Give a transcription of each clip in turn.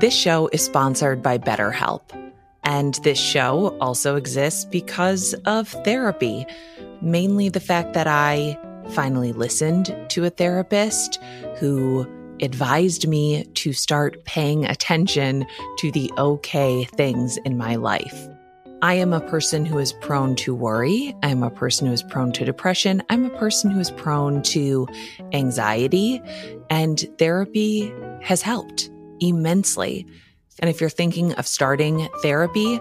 This show is sponsored by BetterHelp. And this show also exists because of therapy, mainly the fact that I finally listened to a therapist who advised me to start paying attention to the okay things in my life. I am a person who is prone to worry. I'm a person who is prone to depression. I'm a person who is prone to anxiety and therapy has helped immensely. And if you're thinking of starting therapy,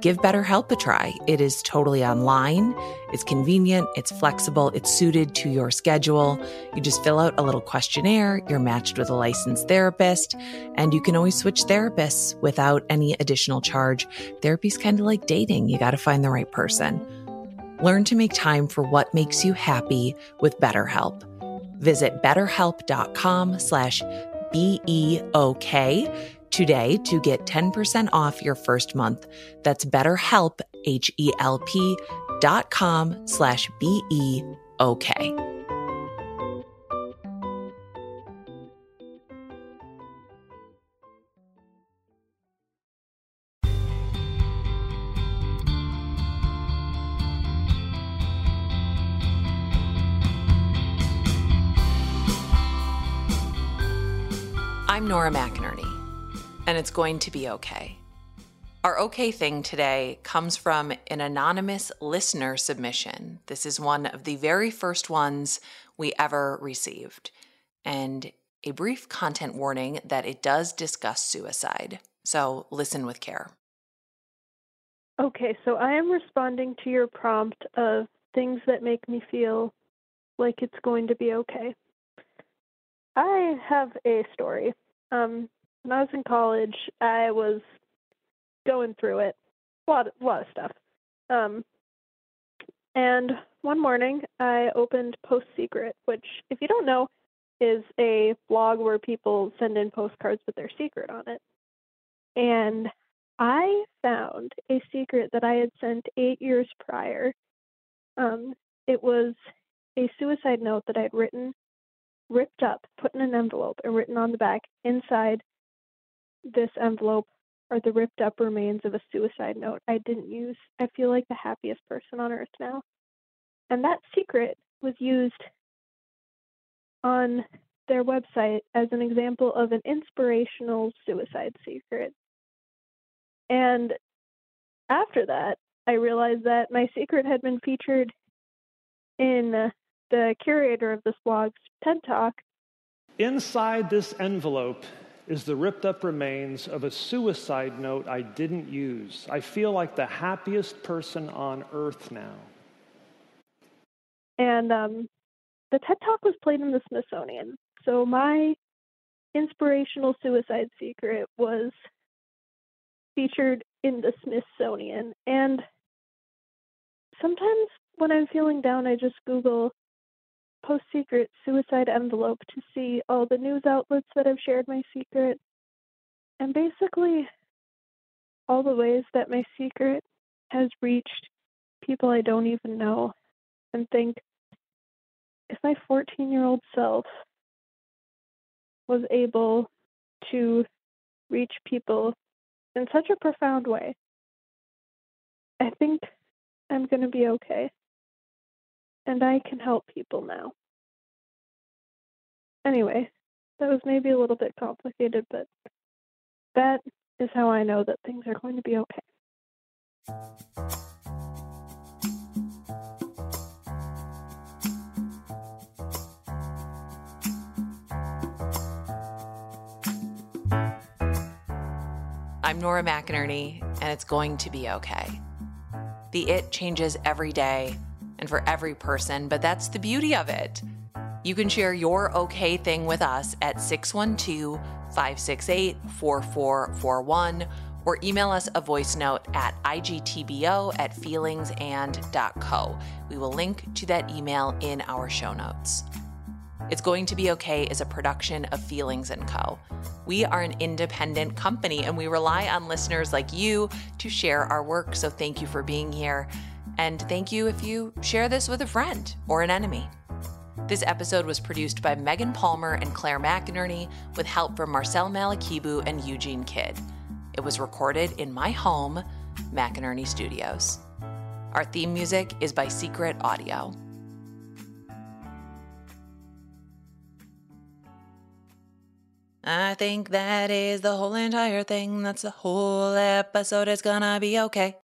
give BetterHelp a try. It is totally online. It's convenient. It's flexible. It's suited to your schedule. You just fill out a little questionnaire. You're matched with a licensed therapist and you can always switch therapists without any additional charge. Therapy's kind of like dating. You got to find the right person. Learn to make time for what makes you happy with BetterHelp. Visit betterhelp.com slash B-E-O-K today to get 10% off your first month. That's betterhelp, H-E-L-P dot com slash B-E-O-K. I'm Nora McInerny and it's going to be okay. Our okay thing today comes from an anonymous listener submission. This is one of the very first ones we ever received, and a brief content warning that it does discuss suicide. So listen with care. Okay, so I am responding to your prompt of things that make me feel like it's going to be okay. I have a story. Um, when I was in college, I was going through it, a lot, a lot of stuff. Um, and one morning, I opened Post Secret, which, if you don't know, is a blog where people send in postcards with their secret on it. And I found a secret that I had sent eight years prior. Um, it was a suicide note that I had written, ripped up, put in an envelope, and written on the back inside this envelope are the ripped up remains of a suicide note I didn't use. I feel like the happiest person on earth now. And that secret was used on their website as an example of an inspirational suicide secret. And after that, I realized that my secret had been featured in the curator of this blog's TED Talk. Inside this envelope is the ripped up remains of a suicide note I didn't use. I feel like the happiest person on earth now. And um, the TED Talk was played in the Smithsonian. So my inspirational suicide secret was featured in the Smithsonian. And sometimes when I'm feeling down, I just Google post secret suicide envelope to see all the news outlets that have shared my secret. And basically all the ways that my secret has reached people I don't even know and think if my 14 year old self was able to reach people in such a profound way, I think I'm going to be okay and I can help people now. Anyway, that was maybe a little bit complicated, but that is how I know that things are going to be okay. I'm Nora McInerny, and it's going to be okay. The it changes every day and for every person, but that's the beauty of it. You can share your okay thing with us at 612 568 4441 or email us a voice note at igtbo at feelingsand.co. We will link to that email in our show notes. It's Going to Be Okay is a production of Feelings & Co. We are an independent company and we rely on listeners like you to share our work, so thank you for being here. And thank you if you share this with a friend or an enemy. This episode was produced by Megan Palmer and Claire McInerny with help from Marcel Malekebu and Eugene Kidd. It was recorded in my home, McInerny Studios. Our theme music is by Secret Audio. I think that is the whole entire thing. That's the whole episode. It's gonna be okay.